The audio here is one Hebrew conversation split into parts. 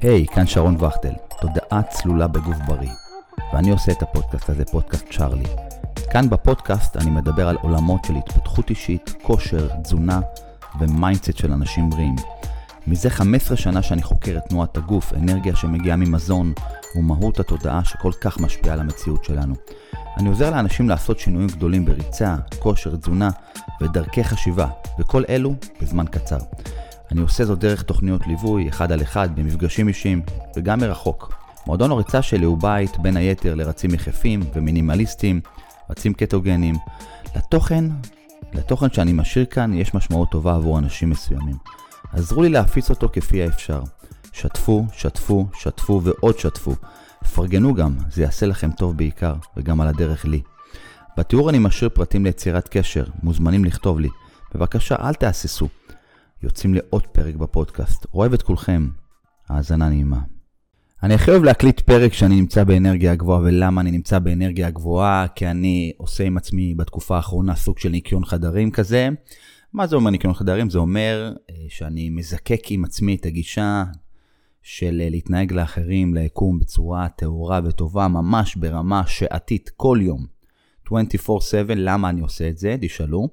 היי, hey, כאן שרון וכטל, תודעה צלולה בגוף בריא. ואני עושה את הפודקאסט הזה, פודקאסט צ'ארלי. כאן בפודקאסט אני מדבר על עולמות של התפתחות אישית, כושר, תזונה ו mindset של אנשים בריאים. מזה 15 שנה שאני חוקר את תנועת הגוף, אנרגיה שמגיעה ממזון ומהות התודעה שכל כך משפיעה על המציאות שלנו. אני עוזר לאנשים לעשות שינויים גדולים בריצה, כושר, תזונה ודרכי חשיבה, וכל אלו בזמן קצר. אני עושה זאת דרך תוכניות ליווי, אחד על אחד, במפגשים אישיים, וגם מרחוק. מועדון הריצה שלי הוא בית, בין היתר, לרצים יחפים ומינימליסטים, רצים קטוגנים. לתוכן, לתוכן שאני משאיר כאן, יש משמעות טובה עבור אנשים מסוימים. עזרו לי להפיץ אותו כפי האפשר. שתפו, שתפו, שתפו ועוד שתפו. פרגנו גם, זה יעשה לכם טוב בעיקר, וגם על הדרך לי. בתיאור אני משאיר פרטים ליצירת קשר, מוזמנים לכתוב לי. בבקשה, אל תהססו. יוצאים לעוד פרק בפודקאסט. אוהב את כולכם. האזנה נעימה. אני הכי אוהב להקליט פרק כשאני נמצא באנרגיה הגבוהה, ולמה אני נמצא באנרגיה הגבוהה? כי אני עושה עם עצמי בתקופה האחרונה סוג של ניקיון חדרים כזה. מה זה אומר ניקיון חדרים? זה אומר אה, שאני מזקק עם עצמי את הגישה של אה, להתנהג לאחרים, ליקום בצורה טהורה וטובה, ממש ברמה שעתית כל יום, 24/7. למה אני עושה את זה? תשאלו.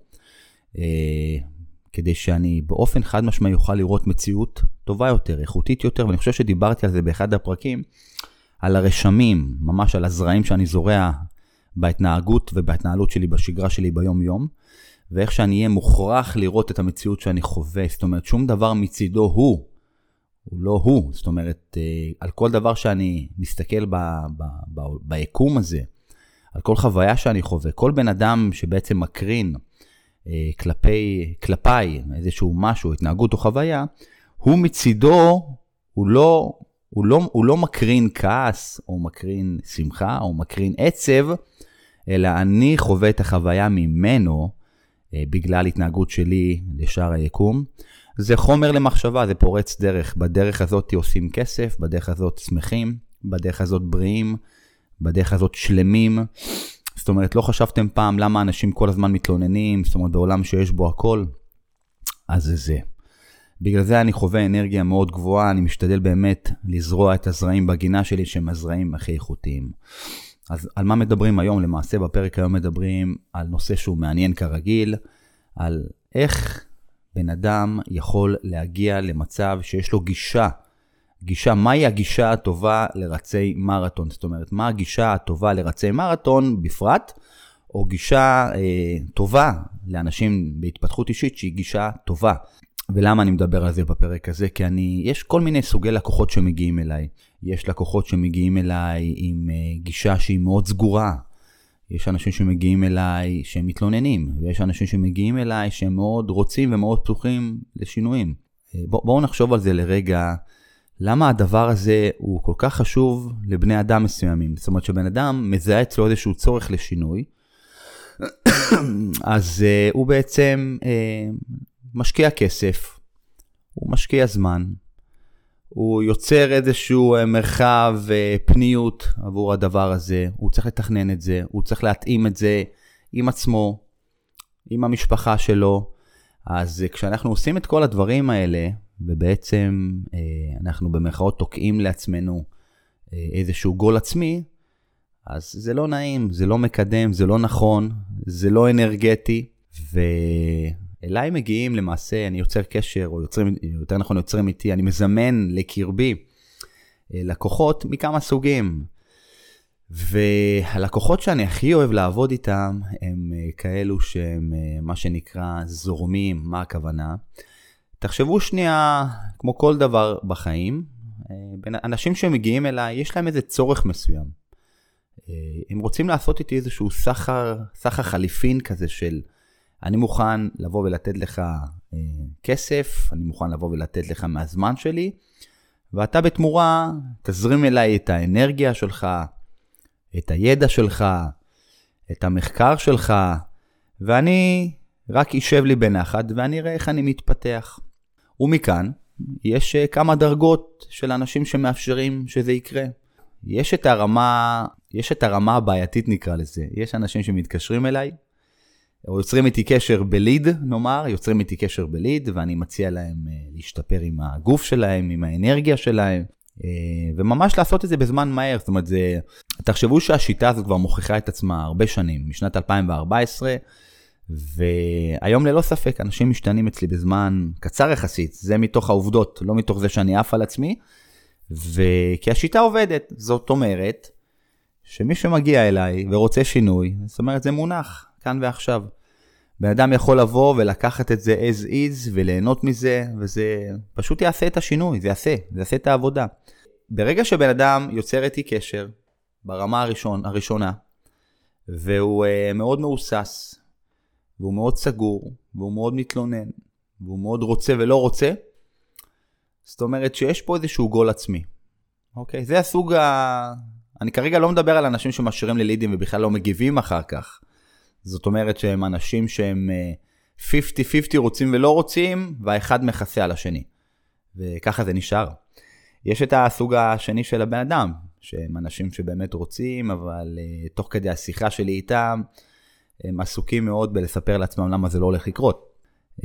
כדי שאני באופן חד משמעי אוכל לראות מציאות טובה יותר, איכותית יותר, ואני חושב שדיברתי על זה באחד הפרקים, על הרשמים, ממש על הזרעים שאני זורע בהתנהגות ובהתנהלות שלי, בשגרה שלי ביום-יום, ואיך שאני אהיה מוכרח לראות את המציאות שאני חווה, זאת אומרת, שום דבר מצידו הוא, הוא לא הוא, זאת אומרת, אה, על כל דבר שאני מסתכל ב, ב, ב, ביקום הזה, על כל חוויה שאני חווה, כל בן אדם שבעצם מקרין, כלפי, כלפיי איזשהו משהו, התנהגות או חוויה, הוא מצידו, הוא לא, הוא לא, הוא לא מקרין כעס, או מקרין שמחה, או מקרין עצב, אלא אני חווה את החוויה ממנו, אה, בגלל התנהגות שלי לשאר היקום. זה חומר למחשבה, זה פורץ דרך. בדרך הזאת עושים כסף, בדרך הזאת שמחים, בדרך הזאת בריאים, בדרך הזאת שלמים. זאת אומרת, לא חשבתם פעם למה אנשים כל הזמן מתלוננים, זאת אומרת, בעולם שיש בו הכל? אז זה זה. בגלל זה אני חווה אנרגיה מאוד גבוהה, אני משתדל באמת לזרוע את הזרעים בגינה שלי שהם הזרעים הכי איכותיים. אז על מה מדברים היום? למעשה בפרק היום מדברים על נושא שהוא מעניין כרגיל, על איך בן אדם יכול להגיע למצב שיש לו גישה גישה, מהי הגישה הטובה לרצי מרתון? זאת אומרת, מה הגישה הטובה לרצי מרתון בפרט, או גישה אה, טובה לאנשים בהתפתחות אישית שהיא גישה טובה. ולמה אני מדבר על זה בפרק הזה? כי אני, יש כל מיני סוגי לקוחות שמגיעים אליי. יש לקוחות שמגיעים אליי עם uh, גישה שהיא מאוד סגורה. יש אנשים שמגיעים אליי שהם מתלוננים, ויש אנשים שמגיעים אליי שהם מאוד רוצים ומאוד פתוחים לשינויים. בוא, בואו נחשוב על זה לרגע. למה הדבר הזה הוא כל כך חשוב לבני אדם מסוימים. זאת אומרת שבן אדם מזהה אצלו איזשהו צורך לשינוי, אז uh, הוא בעצם uh, משקיע כסף, הוא משקיע זמן, הוא יוצר איזשהו uh, מרחב uh, פניות עבור הדבר הזה, הוא צריך לתכנן את זה, הוא צריך להתאים את זה עם עצמו, עם המשפחה שלו. אז כשאנחנו עושים את כל הדברים האלה, ובעצם אה, אנחנו במרכאות תוקעים לעצמנו אה, איזשהו גול עצמי, אז זה לא נעים, זה לא מקדם, זה לא נכון, זה לא אנרגטי, ואליי מגיעים למעשה, אני יוצר קשר, או יוצרים, יותר נכון יוצרים איתי, אני מזמן לקרבי אה, לקוחות מכמה סוגים. והלקוחות שאני הכי אוהב לעבוד איתם הם כאלו שהם מה שנקרא זורמים, מה הכוונה? תחשבו שנייה, כמו כל דבר בחיים, אה, אנשים שמגיעים אליי, יש להם איזה צורך מסוים. אה, הם רוצים לעשות איתי איזשהו סחר, סחר חליפין כזה של אני מוכן לבוא ולתת לך אה, כסף, אני מוכן לבוא ולתת לך מהזמן שלי, ואתה בתמורה תזרים אליי את האנרגיה שלך, את הידע שלך, את המחקר שלך, ואני רק אשב לי בנחת ואני אראה איך אני מתפתח. ומכאן יש אה, כמה דרגות של אנשים שמאפשרים שזה יקרה. יש את הרמה, יש את הרמה הבעייתית נקרא לזה. יש אנשים שמתקשרים אליי, או יוצרים איתי קשר בליד, נאמר, יוצרים איתי קשר בליד, ואני מציע להם אה, להשתפר עם הגוף שלהם, עם האנרגיה שלהם, וממש לעשות את זה בזמן מהר, זאת אומרת, זה, תחשבו שהשיטה הזאת כבר מוכיחה את עצמה הרבה שנים, משנת 2014, והיום ללא ספק אנשים משתנים אצלי בזמן קצר יחסית, זה מתוך העובדות, לא מתוך זה שאני עף על עצמי, וכי השיטה עובדת, זאת אומרת שמי שמגיע אליי ורוצה שינוי, זאת אומרת זה מונח כאן ועכשיו. בן אדם יכול לבוא ולקחת את זה as is וליהנות מזה, וזה פשוט יעשה את השינוי, זה יעשה, זה יעשה את העבודה. ברגע שבן אדם יוצר איתי קשר, ברמה הראשון, הראשונה, והוא uh, מאוד מהוסס, והוא מאוד סגור, והוא מאוד מתלונן, והוא מאוד רוצה ולא רוצה, זאת אומרת שיש פה איזשהו גול עצמי. אוקיי? זה הסוג ה... אני כרגע לא מדבר על אנשים שמשאירים לי לידים ובכלל לא מגיבים אחר כך. זאת אומרת שהם אנשים שהם 50-50 אה, רוצים ולא רוצים, והאחד מכסה על השני. וככה זה נשאר. יש את הסוג השני של הבן אדם, שהם אנשים שבאמת רוצים, אבל uh, תוך כדי השיחה שלי איתם, הם עסוקים מאוד בלספר לעצמם למה זה לא הולך לקרות. Uh,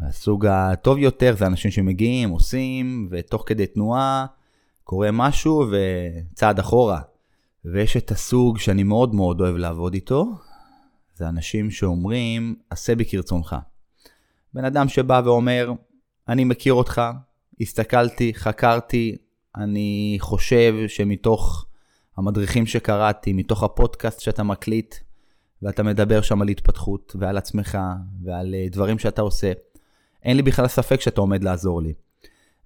הסוג הטוב יותר זה אנשים שמגיעים, עושים, ותוך כדי תנועה קורה משהו וצעד אחורה. ויש את הסוג שאני מאוד מאוד אוהב לעבוד איתו, זה אנשים שאומרים, עשה בי כרצונך. בן אדם שבא ואומר, אני מכיר אותך, הסתכלתי, חקרתי, אני חושב שמתוך המדריכים שקראתי, מתוך הפודקאסט שאתה מקליט, ואתה מדבר שם על התפתחות ועל עצמך ועל אה, דברים שאתה עושה, אין לי בכלל ספק שאתה עומד לעזור לי.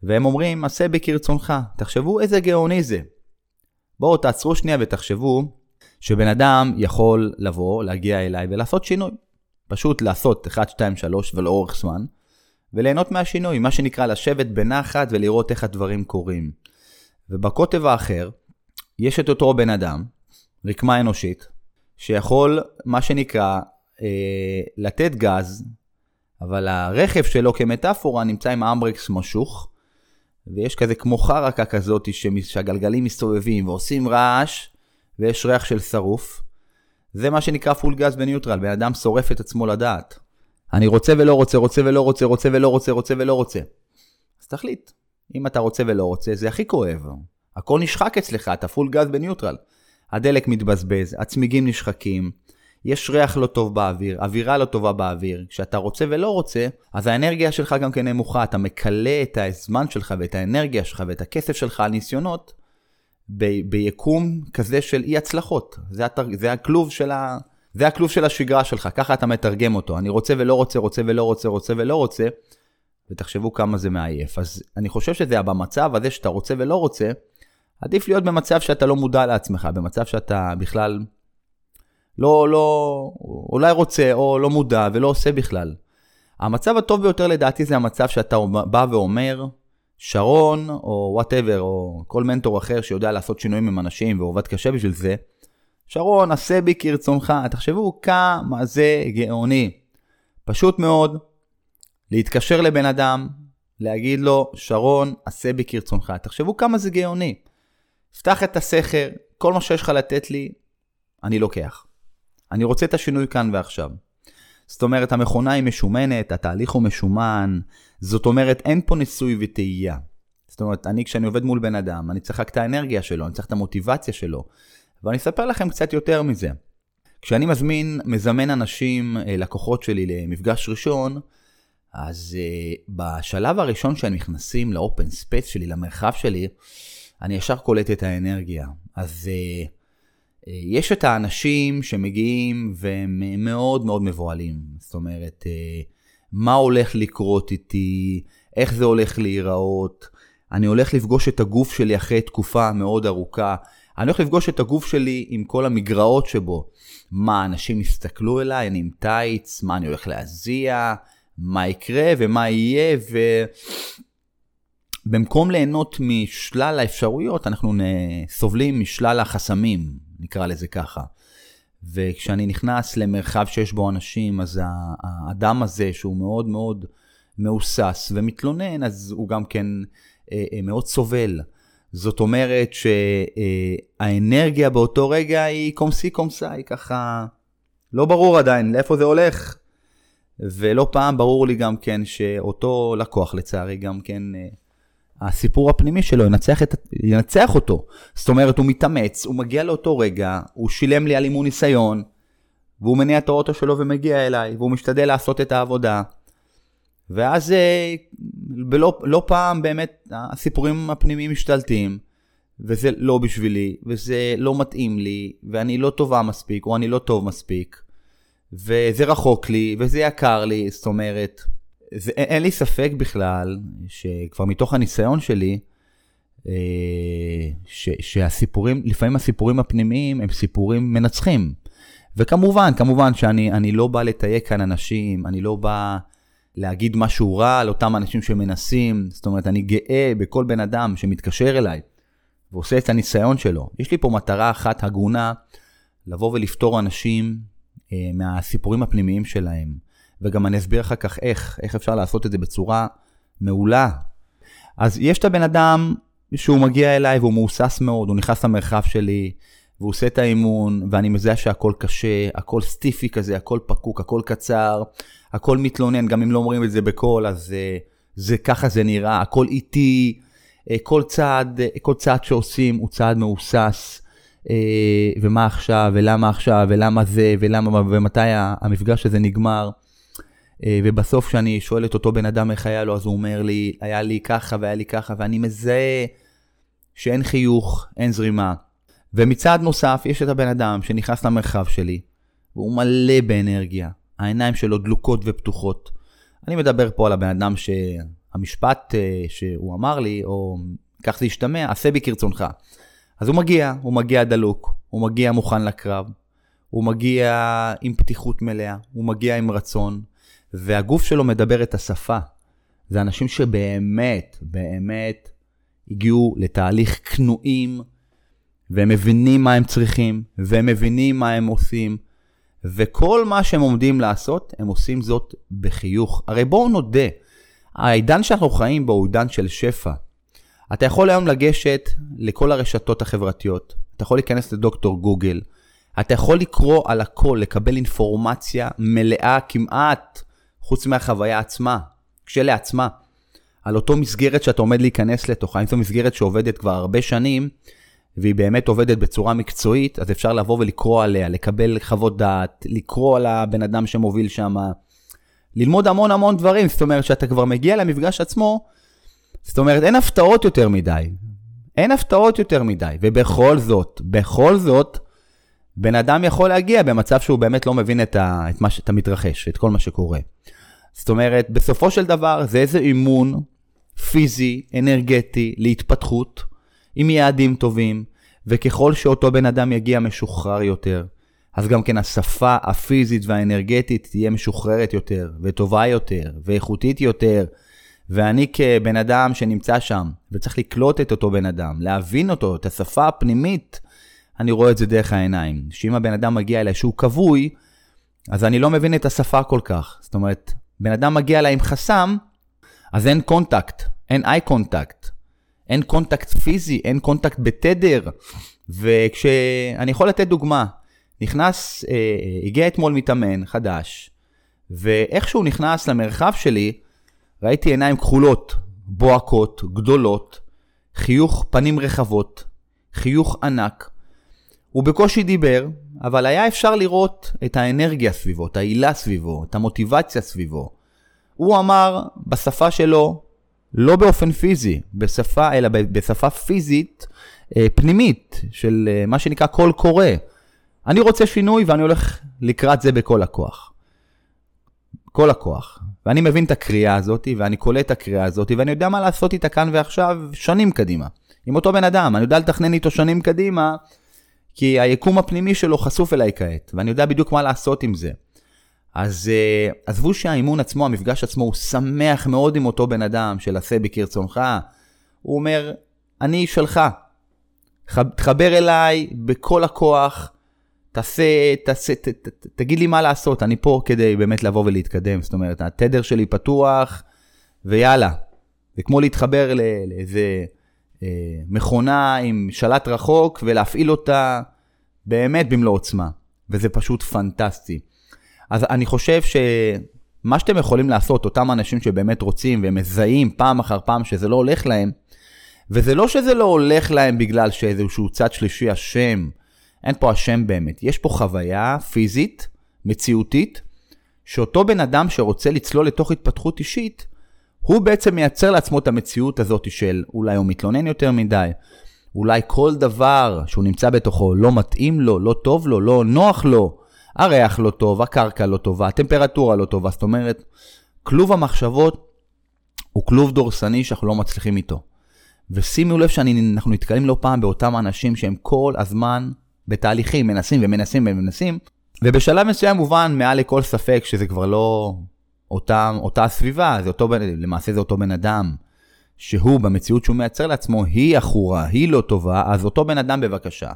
והם אומרים, עשה בי כרצונך. תחשבו איזה גאוני זה. בואו תעצרו שנייה ותחשבו שבן אדם יכול לבוא, להגיע אליי ולעשות שינוי. פשוט לעשות 1, 2, 3 ולאורך זמן, וליהנות מהשינוי, מה שנקרא לשבת בנחת ולראות איך הדברים קורים. ובקוטב האחר, יש את אותו בן אדם, רקמה אנושית, שיכול, מה שנקרא, אה, לתת גז, אבל הרכב שלו כמטאפורה נמצא עם האמברקס משוך, ויש כזה כמו חרקה כזאת שהגלגלים מסתובבים ועושים רעש, ויש ריח של שרוף. זה מה שנקרא full gas ב neutral, בן אדם שורף את עצמו לדעת. אני רוצה ולא רוצה, רוצה ולא רוצה, רוצה ולא רוצה, רוצה ולא רוצה. אז תחליט. אם אתה רוצה ולא רוצה, זה הכי כואב. הכל נשחק אצלך, אתה full gas ב neutral. הדלק מתבזבז, הצמיגים נשחקים, יש ריח לא טוב באוויר, אווירה לא טובה באוויר. כשאתה רוצה ולא רוצה, אז האנרגיה שלך גם כן נמוכה. אתה מכלה את הזמן שלך ואת האנרגיה שלך ואת הכסף שלך על ניסיונות ב- ביקום כזה של אי הצלחות. זה, התר... זה, הכלוב של ה... זה הכלוב של השגרה שלך, ככה אתה מתרגם אותו. אני רוצה ולא רוצה, רוצה ולא רוצה, רוצה ולא רוצה, ותחשבו כמה זה מעייף. אז אני חושב שזה במצב הזה שאתה רוצה ולא רוצה, עדיף להיות במצב שאתה לא מודע לעצמך, במצב שאתה בכלל לא, לא, אולי רוצה או לא מודע ולא עושה בכלל. המצב הטוב ביותר לדעתי זה המצב שאתה בא ואומר, שרון או whatever או כל מנטור אחר שיודע לעשות שינויים עם אנשים ועובד קשה בשביל זה, שרון, עשה בי כרצונך. תחשבו כמה זה גאוני. פשוט מאוד, להתקשר לבן אדם, להגיד לו, שרון, עשה בי כרצונך. תחשבו כמה זה גאוני. פתח את הסכר, כל מה שיש לך לתת לי, אני לוקח. אני רוצה את השינוי כאן ועכשיו. זאת אומרת, המכונה היא משומנת, התהליך הוא משומן, זאת אומרת, אין פה ניסוי וטעייה. זאת אומרת, אני, כשאני עובד מול בן אדם, אני צריך רק את האנרגיה שלו, אני צריך את המוטיבציה שלו. ואני אספר לכם קצת יותר מזה. כשאני מזמין, מזמן אנשים, אה, לקוחות שלי למפגש ראשון, אז uh, בשלב הראשון שהם נכנסים ל open space שלי, למרחב שלי, אני ישר קולט את האנרגיה. אז uh, uh, יש את האנשים שמגיעים והם מאוד מאוד מבוהלים. זאת אומרת, uh, מה הולך לקרות איתי, איך זה הולך להיראות. אני הולך לפגוש את הגוף שלי אחרי תקופה מאוד ארוכה. אני הולך לפגוש את הגוף שלי עם כל המגרעות שבו. מה, אנשים יסתכלו אליי, אני עם טייץ, מה אני הולך להזיע, מה יקרה ומה יהיה, ובמקום ליהנות משלל האפשרויות, אנחנו סובלים משלל החסמים, נקרא לזה ככה. וכשאני נכנס למרחב שיש בו אנשים, אז האדם הזה, שהוא מאוד מאוד מהוסס ומתלונן, אז הוא גם כן אה, אה, מאוד סובל. זאת אומרת שהאנרגיה באותו רגע היא קומסי קומסה, היא ככה לא ברור עדיין לאיפה זה הולך. ולא פעם ברור לי גם כן שאותו לקוח לצערי גם כן הסיפור הפנימי שלו ינצח, את, ינצח אותו. זאת אומרת, הוא מתאמץ, הוא מגיע לאותו רגע, הוא שילם לי על אימון ניסיון, והוא מניע את האוטו שלו ומגיע אליי, והוא משתדל לעשות את העבודה. ואז אה, בלא, לא פעם באמת הסיפורים הפנימיים משתלטים, וזה לא בשבילי, וזה לא מתאים לי, ואני לא טובה מספיק, או אני לא טוב מספיק, וזה רחוק לי, וזה יקר לי, זאת אומרת, זה, אין לי ספק בכלל, שכבר מתוך הניסיון שלי, אה, ש, שהסיפורים, לפעמים הסיפורים הפנימיים הם סיפורים מנצחים. וכמובן, כמובן שאני לא בא לתייג כאן אנשים, אני לא בא להגיד משהו רע על אותם אנשים שמנסים, זאת אומרת, אני גאה בכל בן אדם שמתקשר אליי ועושה את הניסיון שלו. יש לי פה מטרה אחת הגונה, לבוא ולפתור אנשים אה, מהסיפורים הפנימיים שלהם. וגם אני אסביר אחר כך איך, איך אפשר לעשות את זה בצורה מעולה. אז יש את הבן אדם שהוא מגיע אליי והוא מהוסס מאוד, הוא נכנס למרחב שלי, והוא עושה את האימון, ואני מזהה שהכל קשה, הכל סטיפי כזה, הכל פקוק, הכל קצר, הכל מתלונן, גם אם לא אומרים את זה בקול, אז זה, זה ככה זה נראה, הכל איטי, אה, כל צעד, אה, כל צעד שעושים הוא צעד מהוסס, אה, ומה עכשיו, ולמה עכשיו, ולמה זה, ולמה, ומתי המפגש הזה נגמר. ובסוף כשאני שואל את אותו בן אדם איך היה לו, אז הוא אומר לי, היה לי ככה והיה לי ככה, ואני מזהה שאין חיוך, אין זרימה. ומצד נוסף, יש את הבן אדם שנכנס למרחב שלי, והוא מלא באנרגיה, העיניים שלו דלוקות ופתוחות. אני מדבר פה על הבן אדם שהמשפט אה, שהוא אמר לי, או כך זה השתמע, עשה בי כרצונך. אז הוא מגיע, הוא מגיע דלוק, הוא מגיע מוכן לקרב, הוא מגיע עם פתיחות מלאה, הוא מגיע עם רצון, והגוף שלו מדבר את השפה. זה אנשים שבאמת, באמת הגיעו לתהליך כנועים, והם מבינים מה הם צריכים, והם מבינים מה הם עושים, וכל מה שהם עומדים לעשות, הם עושים זאת בחיוך. הרי בואו נודה, העידן שאנחנו חיים בו הוא עידן של שפע. אתה יכול היום לגשת לכל הרשתות החברתיות, אתה יכול להיכנס לדוקטור גוגל, אתה יכול לקרוא על הכל, לקבל אינפורמציה מלאה כמעט, חוץ מהחוויה עצמה, כשלעצמה, על אותו מסגרת שאתה עומד להיכנס לתוכה, אם זו מסגרת שעובדת כבר הרבה שנים, והיא באמת עובדת בצורה מקצועית, אז אפשר לבוא ולקרוא עליה, לקבל חוות דעת, לקרוא על הבן אדם שמוביל שם, ללמוד המון המון דברים, זאת אומרת שאתה כבר מגיע למפגש עצמו, זאת אומרת אין הפתעות יותר מדי, אין הפתעות יותר מדי, ובכל זאת, בכל זאת, בן אדם יכול להגיע במצב שהוא באמת לא מבין את, ה, את מה שאתה מתרחש, את כל מה שקורה. זאת אומרת, בסופו של דבר זה איזה אימון פיזי, אנרגטי, להתפתחות, עם יעדים טובים, וככל שאותו בן אדם יגיע משוחרר יותר, אז גם כן השפה הפיזית והאנרגטית תהיה משוחררת יותר, וטובה יותר, ואיכותית יותר. ואני כבן אדם שנמצא שם, וצריך לקלוט את אותו בן אדם, להבין אותו, את השפה הפנימית, אני רואה את זה דרך העיניים. שאם הבן אדם מגיע אליי שהוא כבוי, אז אני לא מבין את השפה כל כך. זאת אומרת, בן אדם מגיע אליי עם חסם, אז אין contact, אין eye contact. אין contact פיזי, אין contact בתדר. וכשאני יכול לתת דוגמה, נכנס, אה, הגיע אתמול מתאמן חדש, ואיך שהוא נכנס למרחב שלי, ראיתי עיניים כחולות, בוהקות, גדולות, חיוך פנים רחבות, חיוך ענק. הוא בקושי דיבר, אבל היה אפשר לראות את האנרגיה סביבו, את העילה סביבו, את המוטיבציה סביבו. הוא אמר בשפה שלו, לא באופן פיזי, בשפה, אלא בשפה פיזית אה, פנימית, של אה, מה שנקרא קול קורא. אני רוצה שינוי ואני הולך לקראת זה בכל הכוח. כל הכוח. ואני מבין את הקריאה הזאת, ואני קולט את הקריאה הזאת, ואני יודע מה לעשות איתה כאן ועכשיו שנים קדימה. עם אותו בן אדם, אני יודע לתכנן איתו שנים קדימה, כי היקום הפנימי שלו חשוף אליי כעת, ואני יודע בדיוק מה לעשות עם זה. אז uh, עזבו שהאימון עצמו, המפגש עצמו, הוא שמח מאוד עם אותו בן אדם של עשה בי כרצונך. הוא אומר, אני שלך. תחבר אליי בכל הכוח, תעשה, תעשה, ת, ת, ת, תגיד לי מה לעשות, אני פה כדי באמת לבוא ולהתקדם. זאת אומרת, התדר שלי פתוח, ויאללה. זה כמו להתחבר לאיזה אה, מכונה עם שלט רחוק ולהפעיל אותה באמת במלוא עוצמה. וזה פשוט פנטסטי. אז אני חושב שמה שאתם יכולים לעשות, אותם אנשים שבאמת רוצים והם מזהים פעם אחר פעם שזה לא הולך להם, וזה לא שזה לא הולך להם בגלל שאיזשהו צד שלישי אשם, אין פה אשם באמת, יש פה חוויה פיזית, מציאותית, שאותו בן אדם שרוצה לצלול לתוך התפתחות אישית, הוא בעצם מייצר לעצמו את המציאות הזאת של אולי הוא מתלונן יותר מדי, אולי כל דבר שהוא נמצא בתוכו לא מתאים לו, לא טוב לו, לא נוח לו, הריח לא טוב, הקרקע לא טובה, הטמפרטורה לא טובה, זאת אומרת, כלוב המחשבות הוא כלוב דורסני שאנחנו לא מצליחים איתו. ושימו לב שאנחנו נתקלים לא פעם באותם אנשים שהם כל הזמן בתהליכים, מנסים ומנסים ומנסים, ובשלב מסוים מובן מעל לכל ספק שזה כבר לא אותם, אותה הסביבה, זה אותו, למעשה זה אותו בן אדם, שהוא במציאות שהוא מייצר לעצמו, היא עכורה, היא לא טובה, אז אותו בן אדם בבקשה.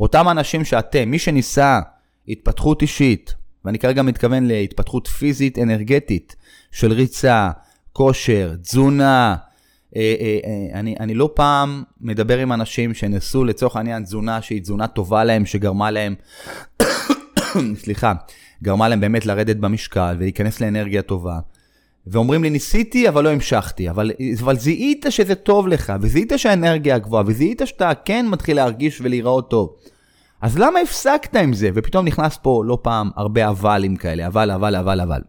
אותם אנשים שאתם, מי שניסה התפתחות אישית, ואני כרגע מתכוון להתפתחות פיזית אנרגטית של ריצה, כושר, תזונה, אה, אה, אה, אני, אני לא פעם מדבר עם אנשים שנסו לצורך העניין תזונה שהיא תזונה טובה להם, שגרמה להם, סליחה, גרמה להם באמת לרדת במשקל ולהיכנס לאנרגיה טובה. ואומרים לי, ניסיתי, אבל לא המשכתי. אבל, אבל זיהית שזה טוב לך, וזיהית שהאנרגיה גבוהה, וזיהית שאתה כן מתחיל להרגיש ולהיראות טוב. אז למה הפסקת עם זה? ופתאום נכנס פה לא פעם הרבה אבלים כאלה, אבל, אבל, אבל, אבל.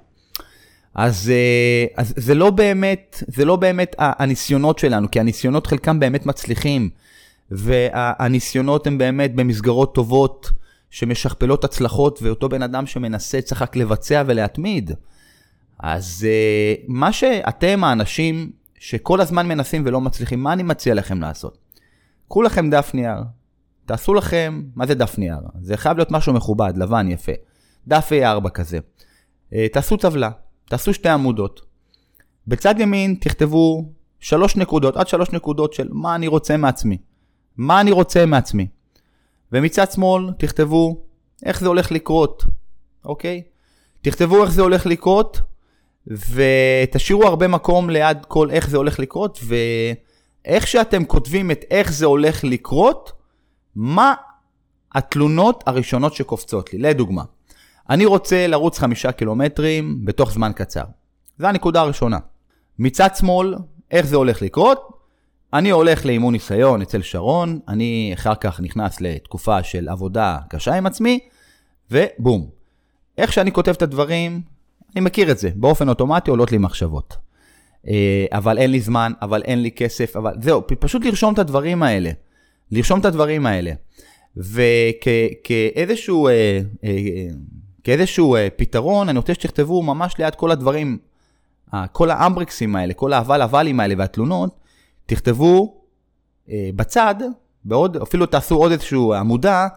אז, אה, אז זה לא באמת, זה לא באמת הניסיונות שלנו, כי הניסיונות חלקם באמת מצליחים, והניסיונות הם באמת במסגרות טובות שמשכפלות הצלחות, ואותו בן אדם שמנסה צריך רק לבצע ולהתמיד. אז אה, מה שאתם האנשים שכל הזמן מנסים ולא מצליחים, מה אני מציע לכם לעשות? קחו לכם דף נייר, תעשו לכם, מה זה דף נייר? זה חייב להיות משהו מכובד, לבן, יפה. דף A4 כזה. אה, תעשו טבלה, תעשו שתי עמודות. בצד ימין תכתבו שלוש נקודות, עד שלוש נקודות של מה אני רוצה מעצמי. מה אני רוצה מעצמי. ומצד שמאל תכתבו איך זה הולך לקרות, אוקיי? תכתבו איך זה הולך לקרות, ותשאירו הרבה מקום ליד כל איך זה הולך לקרות, ואיך שאתם כותבים את איך זה הולך לקרות, מה התלונות הראשונות שקופצות לי. לדוגמה, אני רוצה לרוץ חמישה קילומטרים בתוך זמן קצר. זו הנקודה הראשונה. מצד שמאל, איך זה הולך לקרות? אני הולך לאימון ניסיון אצל שרון, אני אחר כך נכנס לתקופה של עבודה קשה עם עצמי, ובום. איך שאני כותב את הדברים, אני מכיר את זה, באופן אוטומטי עולות לי מחשבות. אה, אבל אין לי זמן, אבל אין לי כסף, אבל זהו, פשוט לרשום את הדברים האלה. לרשום את הדברים האלה. וכאיזשהו אה, אה, כאיזשהו פתרון, אני רוצה שתכתבו ממש ליד כל הדברים, כל האמברקסים האלה, כל האבל אבלים האלה והתלונות, תכתבו בצד, בעוד, אפילו תעשו עוד איזשהו עמודה,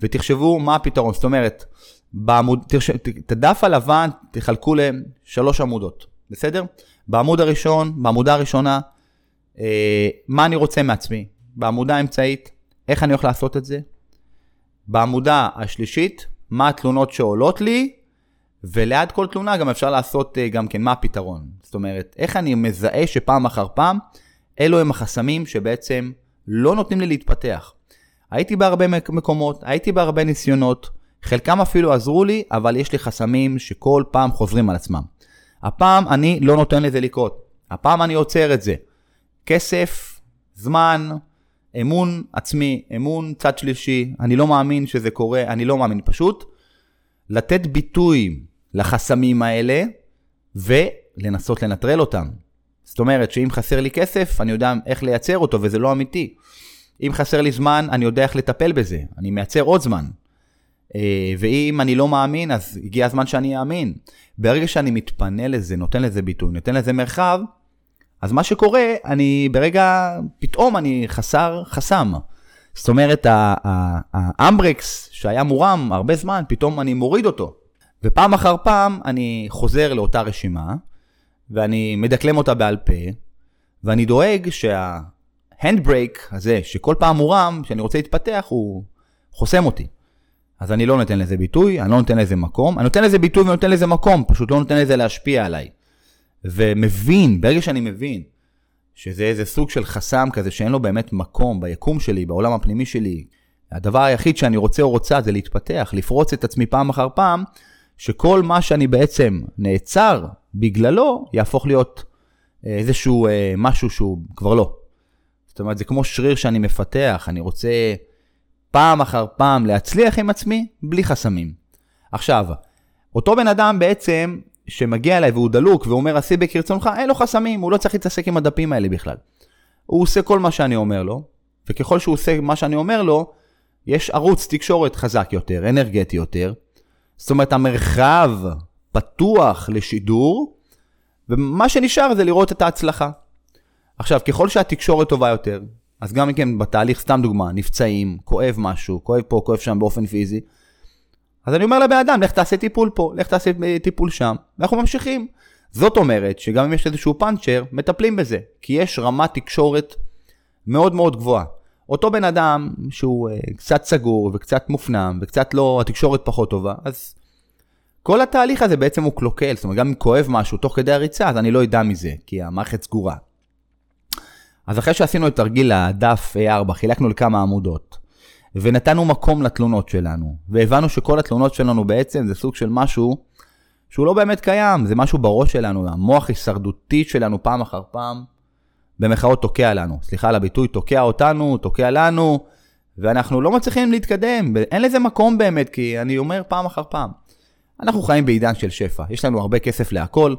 ותחשבו מה הפתרון. זאת אומרת, בעמוד, תרש... את הדף הלבן תחלקו לשלוש עמודות, בסדר? בעמוד הראשון, בעמודה הראשונה, אה, מה אני רוצה מעצמי. בעמודה האמצעית, איך אני הולך לעשות את זה. בעמודה השלישית, מה התלונות שעולות לי, וליד כל תלונה גם אפשר לעשות אה, גם כן מה הפתרון. זאת אומרת, איך אני מזהה שפעם אחר פעם, אלו הם החסמים שבעצם לא נותנים לי להתפתח. הייתי בהרבה מקומות, הייתי בהרבה ניסיונות, חלקם אפילו עזרו לי, אבל יש לי חסמים שכל פעם חוזרים על עצמם. הפעם אני לא נותן לזה לקרות. הפעם אני עוצר את זה. כסף, זמן, אמון עצמי, אמון צד שלישי, אני לא מאמין שזה קורה, אני לא מאמין. פשוט לתת ביטוי לחסמים האלה ולנסות לנטרל אותם. זאת אומרת שאם חסר לי כסף, אני יודע איך לייצר אותו וזה לא אמיתי. אם חסר לי זמן, אני יודע איך לטפל בזה, אני מייצר עוד זמן. אה, ואם אני לא מאמין, אז הגיע הזמן שאני אאמין. ברגע שאני מתפנה לזה, נותן לזה ביטוי, נותן לזה מרחב, אז מה שקורה, אני ברגע, פתאום אני חסר חסם. זאת אומרת, האמברקס שהיה מורם הרבה זמן, פתאום אני מוריד אותו. ופעם אחר פעם אני חוזר לאותה רשימה, ואני מדקלם אותה בעל פה, ואני דואג שההנדברייק הזה, שכל פעם מורם, שאני רוצה להתפתח, הוא חוסם אותי. אז אני לא נותן לזה ביטוי, אני לא נותן לזה מקום, אני נותן לזה ביטוי ונותן לזה מקום, פשוט לא נותן לזה להשפיע עליי. ומבין, ברגע שאני מבין שזה איזה סוג של חסם כזה שאין לו באמת מקום ביקום שלי, בעולם הפנימי שלי, הדבר היחיד שאני רוצה או רוצה זה להתפתח, לפרוץ את עצמי פעם אחר פעם, שכל מה שאני בעצם נעצר בגללו, יהפוך להיות איזשהו אה, משהו שהוא כבר לא. זאת אומרת, זה כמו שריר שאני מפתח, אני רוצה פעם אחר פעם להצליח עם עצמי בלי חסמים. עכשיו, אותו בן אדם בעצם, שמגיע אליי והוא דלוק ואומר עשי בכרצונך, אין לו חסמים, הוא לא צריך להתעסק עם הדפים האלה בכלל. הוא עושה כל מה שאני אומר לו, וככל שהוא עושה מה שאני אומר לו, יש ערוץ תקשורת חזק יותר, אנרגטי יותר. זאת אומרת, המרחב פתוח לשידור, ומה שנשאר זה לראות את ההצלחה. עכשיו, ככל שהתקשורת טובה יותר, אז גם כן בתהליך, סתם דוגמה, נפצעים, כואב משהו, כואב פה, כואב שם באופן פיזי, אז אני אומר לבן אדם, לך תעשה טיפול פה, לך תעשה אה, טיפול שם, ואנחנו ממשיכים. זאת אומרת שגם אם יש איזשהו פאנצ'ר, מטפלים בזה, כי יש רמת תקשורת מאוד מאוד גבוהה. אותו בן אדם שהוא uh, קצת סגור וקצת מופנם וקצת לא, התקשורת פחות טובה, אז כל התהליך הזה בעצם הוא קלוקל, זאת אומרת גם אם כואב משהו תוך כדי הריצה, אז אני לא אדע מזה, כי המערכת סגורה. אז אחרי שעשינו את תרגיל הדף A4, חילקנו לכמה עמודות, ונתנו מקום לתלונות שלנו, והבנו שכל התלונות שלנו בעצם זה סוג של משהו שהוא לא באמת קיים, זה משהו בראש שלנו, המוח הישרדותי שלנו פעם אחר פעם, במחאות תוקע לנו. סליחה על הביטוי, תוקע אותנו, תוקע לנו, ואנחנו לא מצליחים להתקדם, אין לזה מקום באמת, כי אני אומר פעם אחר פעם. אנחנו חיים בעידן של שפע, יש לנו הרבה כסף להכל,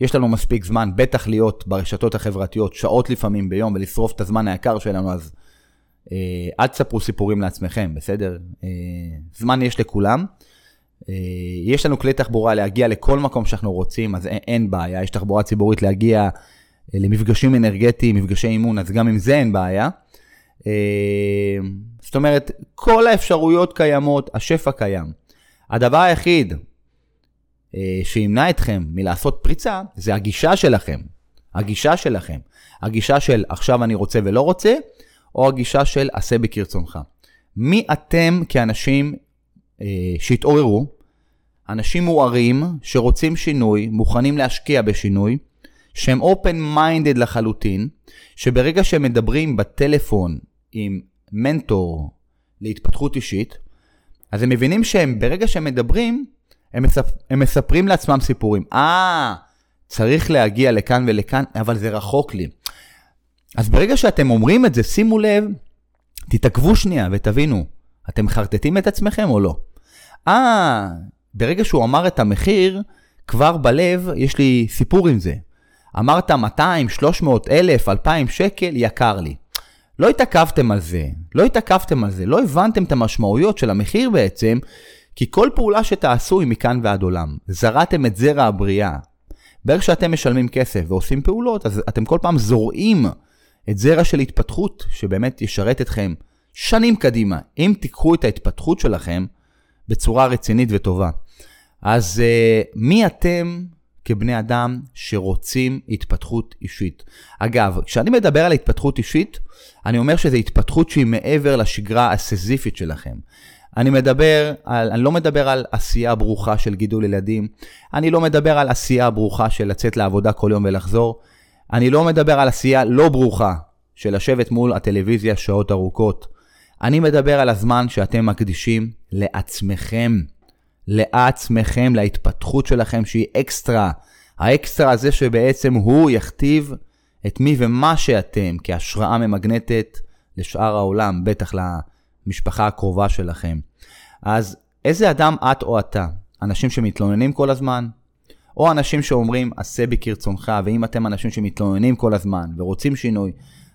יש לנו מספיק זמן, בטח להיות ברשתות החברתיות שעות לפעמים ביום ולשרוף את הזמן היקר שלנו, אז אה, אל תספרו סיפורים לעצמכם, בסדר? אה, זמן יש לכולם. אה, יש לנו כלי תחבורה להגיע לכל מקום שאנחנו רוצים, אז אין, אין בעיה, יש תחבורה ציבורית להגיע למפגשים אנרגטיים, מפגשי אימון, אז גם עם זה אין בעיה. אה, זאת אומרת, כל האפשרויות קיימות, השפע קיים. הדבר היחיד אה, שימנע אתכם מלעשות פריצה, זה הגישה שלכם. הגישה שלכם. הגישה של עכשיו אני רוצה ולא רוצה, או הגישה של עשה בכרצונך. מי אתם כאנשים אה, שהתעוררו, אנשים מוארים שרוצים שינוי, מוכנים להשקיע בשינוי, שהם open minded לחלוטין, שברגע שהם מדברים בטלפון עם מנטור להתפתחות אישית, אז הם מבינים שהם, ברגע שהם מדברים, הם, מספ... הם מספרים לעצמם סיפורים. אה, צריך להגיע לכאן ולכאן, אבל זה רחוק לי. אז ברגע שאתם אומרים את זה, שימו לב, תתעכבו שנייה ותבינו, אתם מחרטטים את עצמכם או לא? אה, ברגע שהוא אמר את המחיר, כבר בלב יש לי סיפור עם זה. אמרת 200, 300, 1,000, 2,000 שקל, יקר לי. לא התעכבתם על זה, לא התעכבתם על זה, לא הבנתם את המשמעויות של המחיר בעצם, כי כל פעולה שתעשו היא מכאן ועד עולם. זרעתם את זרע הבריאה. ברגע שאתם משלמים כסף ועושים פעולות, אז אתם כל פעם זורעים את זרע של התפתחות שבאמת ישרת אתכם שנים קדימה, אם תיקחו את ההתפתחות שלכם בצורה רצינית וטובה. אז uh, מי אתם כבני אדם שרוצים התפתחות אישית? אגב, כשאני מדבר על התפתחות אישית, אני אומר שזו התפתחות שהיא מעבר לשגרה הסזיפית שלכם. אני מדבר על, אני לא מדבר על עשייה ברוכה של גידול ילדים, אני לא מדבר על עשייה ברוכה של לצאת לעבודה כל יום ולחזור, אני לא מדבר על עשייה לא ברוכה של לשבת מול הטלוויזיה שעות ארוכות. אני מדבר על הזמן שאתם מקדישים לעצמכם, לעצמכם, להתפתחות שלכם שהיא אקסטרה. האקסטרה הזה שבעצם הוא יכתיב את מי ומה שאתם כהשראה ממגנטת לשאר העולם, בטח למשפחה הקרובה שלכם. אז איזה אדם את או אתה? אנשים שמתלוננים כל הזמן? או אנשים שאומרים, עשה בי כרצונך, ואם אתם אנשים שמתלוננים כל הזמן ורוצים שינוי,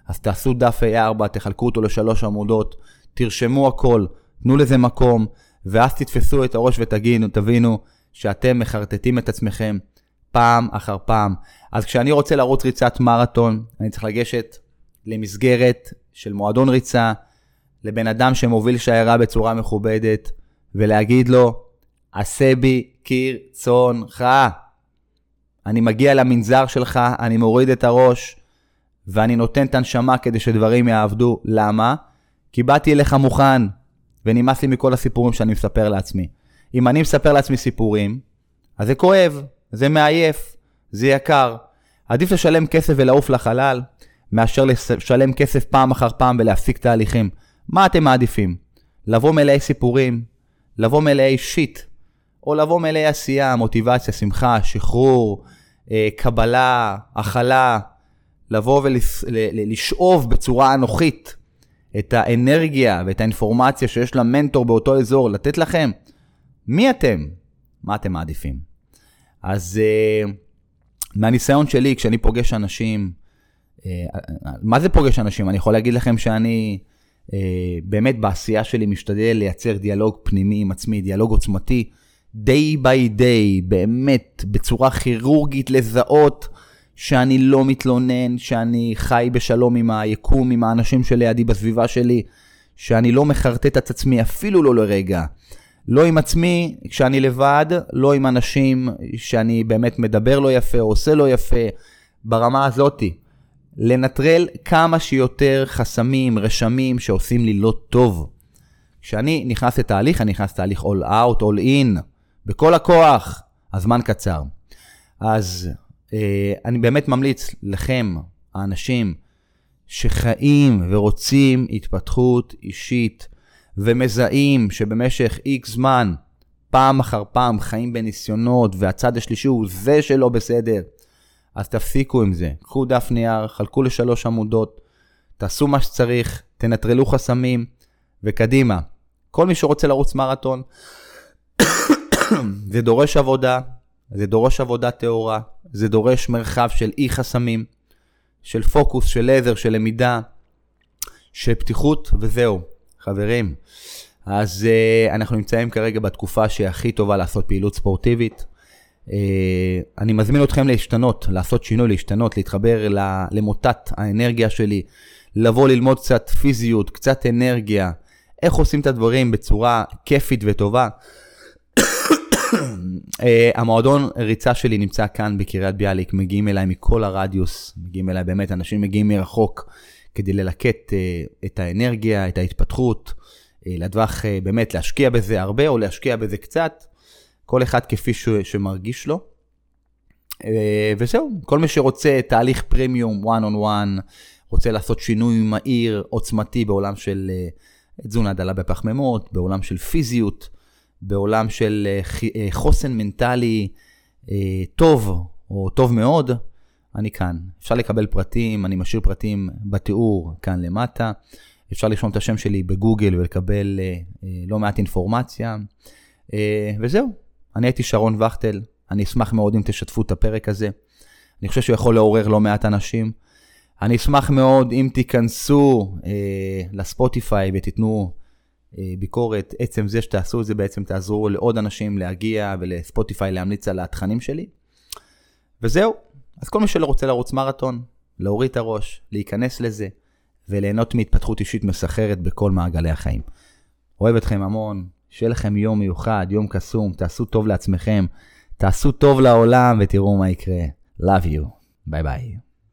אז תעשו דף A4, תחלקו אותו לשלוש עמודות, תרשמו הכל, תנו לזה מקום, ואז תתפסו את הראש ותגידו, תבינו שאתם מחרטטים את עצמכם פעם אחר פעם. אז כשאני רוצה לרוץ ריצת מרתון, אני צריך לגשת למסגרת של מועדון ריצה, לבן אדם שמוביל שיירה בצורה מכובדת, ולהגיד לו, עשה בי כרצונך. אני מגיע למנזר שלך, אני מוריד את הראש, ואני נותן את הנשמה כדי שדברים יעבדו. למה? כי באתי אליך מוכן, ונמאס לי מכל הסיפורים שאני מספר לעצמי. אם אני מספר לעצמי סיפורים, אז זה כואב, זה מעייף, זה יקר. עדיף לשלם כסף ולעוף לחלל, מאשר לשלם כסף פעם אחר פעם ולהפסיק תהליכים. מה אתם מעדיפים? לבוא מלאי סיפורים, לבוא מלאי שיט, או לבוא מלאי עשייה, מוטיבציה, שמחה, שחרור, אה, קבלה, הכלה, לבוא ולשאוב בצורה אנוכית את האנרגיה ואת האינפורמציה שיש למנטור באותו אזור לתת לכם, מי אתם? מה אתם מעדיפים? אז uh, מהניסיון שלי, כשאני פוגש אנשים, uh, מה זה פוגש אנשים? אני יכול להגיד לכם שאני uh, באמת בעשייה שלי משתדל לייצר דיאלוג פנימי עם עצמי, דיאלוג עוצמתי, day by day, באמת, בצורה כירורגית לזהות שאני לא מתלונן, שאני חי בשלום עם היקום, עם האנשים שלידי בסביבה שלי, שאני לא מחרטט את עצמי אפילו לא לרגע. לא עם עצמי כשאני לבד, לא עם אנשים שאני באמת מדבר לא יפה, עושה לא יפה, ברמה הזאתי. לנטרל כמה שיותר חסמים, רשמים שעושים לי לא טוב. כשאני נכנס לתהליך, אני נכנס לתהליך all out, all in, בכל הכוח, הזמן קצר. אז אני באמת ממליץ לכם, האנשים שחיים ורוצים התפתחות אישית ומזהים שבמשך איקס זמן, פעם אחר פעם חיים בניסיונות והצד השלישי הוא זה שלא בסדר, אז תפסיקו עם זה. קחו דף נייר, חלקו לשלוש עמודות, תעשו מה שצריך, תנטרלו חסמים וקדימה. כל מי שרוצה לרוץ מרתון, זה דורש עבודה, זה דורש עבודה טהורה, זה דורש מרחב של אי חסמים, של פוקוס, של עזר, של למידה, של פתיחות, וזהו. חברים, אז uh, אנחנו נמצאים כרגע בתקופה שהכי טובה לעשות פעילות ספורטיבית. Uh, אני מזמין אתכם להשתנות, לעשות שינוי, להשתנות, להתחבר למוטת האנרגיה שלי, לבוא ללמוד קצת פיזיות, קצת אנרגיה, איך עושים את הדברים בצורה כיפית וטובה. Uh, המועדון ריצה שלי נמצא כאן בקריית ביאליק, מגיעים אליי מכל הרדיוס, מגיעים אליי באמת, אנשים מגיעים מרחוק כדי ללקט uh, את האנרגיה, את ההתפתחות, uh, לטווח באמת להשקיע בזה הרבה או להשקיע בזה קצת, כל אחד כפי ש, שמרגיש לו. וזהו, כל מי שרוצה תהליך פרימיום, one on one, רוצה לעשות שינוי מהיר, עוצמתי בעולם של תזונה דלה בפחמימות, בעולם של פיזיות, בעולם של אה, אה, חוסן מנטלי אה, טוב, או טוב מאוד, אני כאן. אפשר לקבל פרטים, אני משאיר פרטים בתיאור כאן למטה. אפשר לרשום את השם שלי בגוגל ולקבל לא מעט אינפורמציה. וזהו, אני הייתי שרון וכטל, אני אשמח מאוד אם תשתפו את הפרק הזה. אני חושב שהוא יכול לעורר לא מעט אנשים. אני אשמח מאוד אם תיכנסו אה, לספוטיפיי ותיתנו ביקורת, עצם זה שתעשו את זה בעצם תעזרו לעוד אנשים להגיע ולספוטיפיי להמליץ על התכנים שלי. וזהו, אז כל מי שלא רוצה לרוץ מרתון, להוריד את הראש, להיכנס לזה וליהנות מהתפתחות אישית מסחרת בכל מעגלי החיים. אוהב אתכם המון, שיהיה לכם יום מיוחד, יום קסום, תעשו טוב לעצמכם, תעשו טוב לעולם ותראו מה יקרה. Love you. ביי ביי.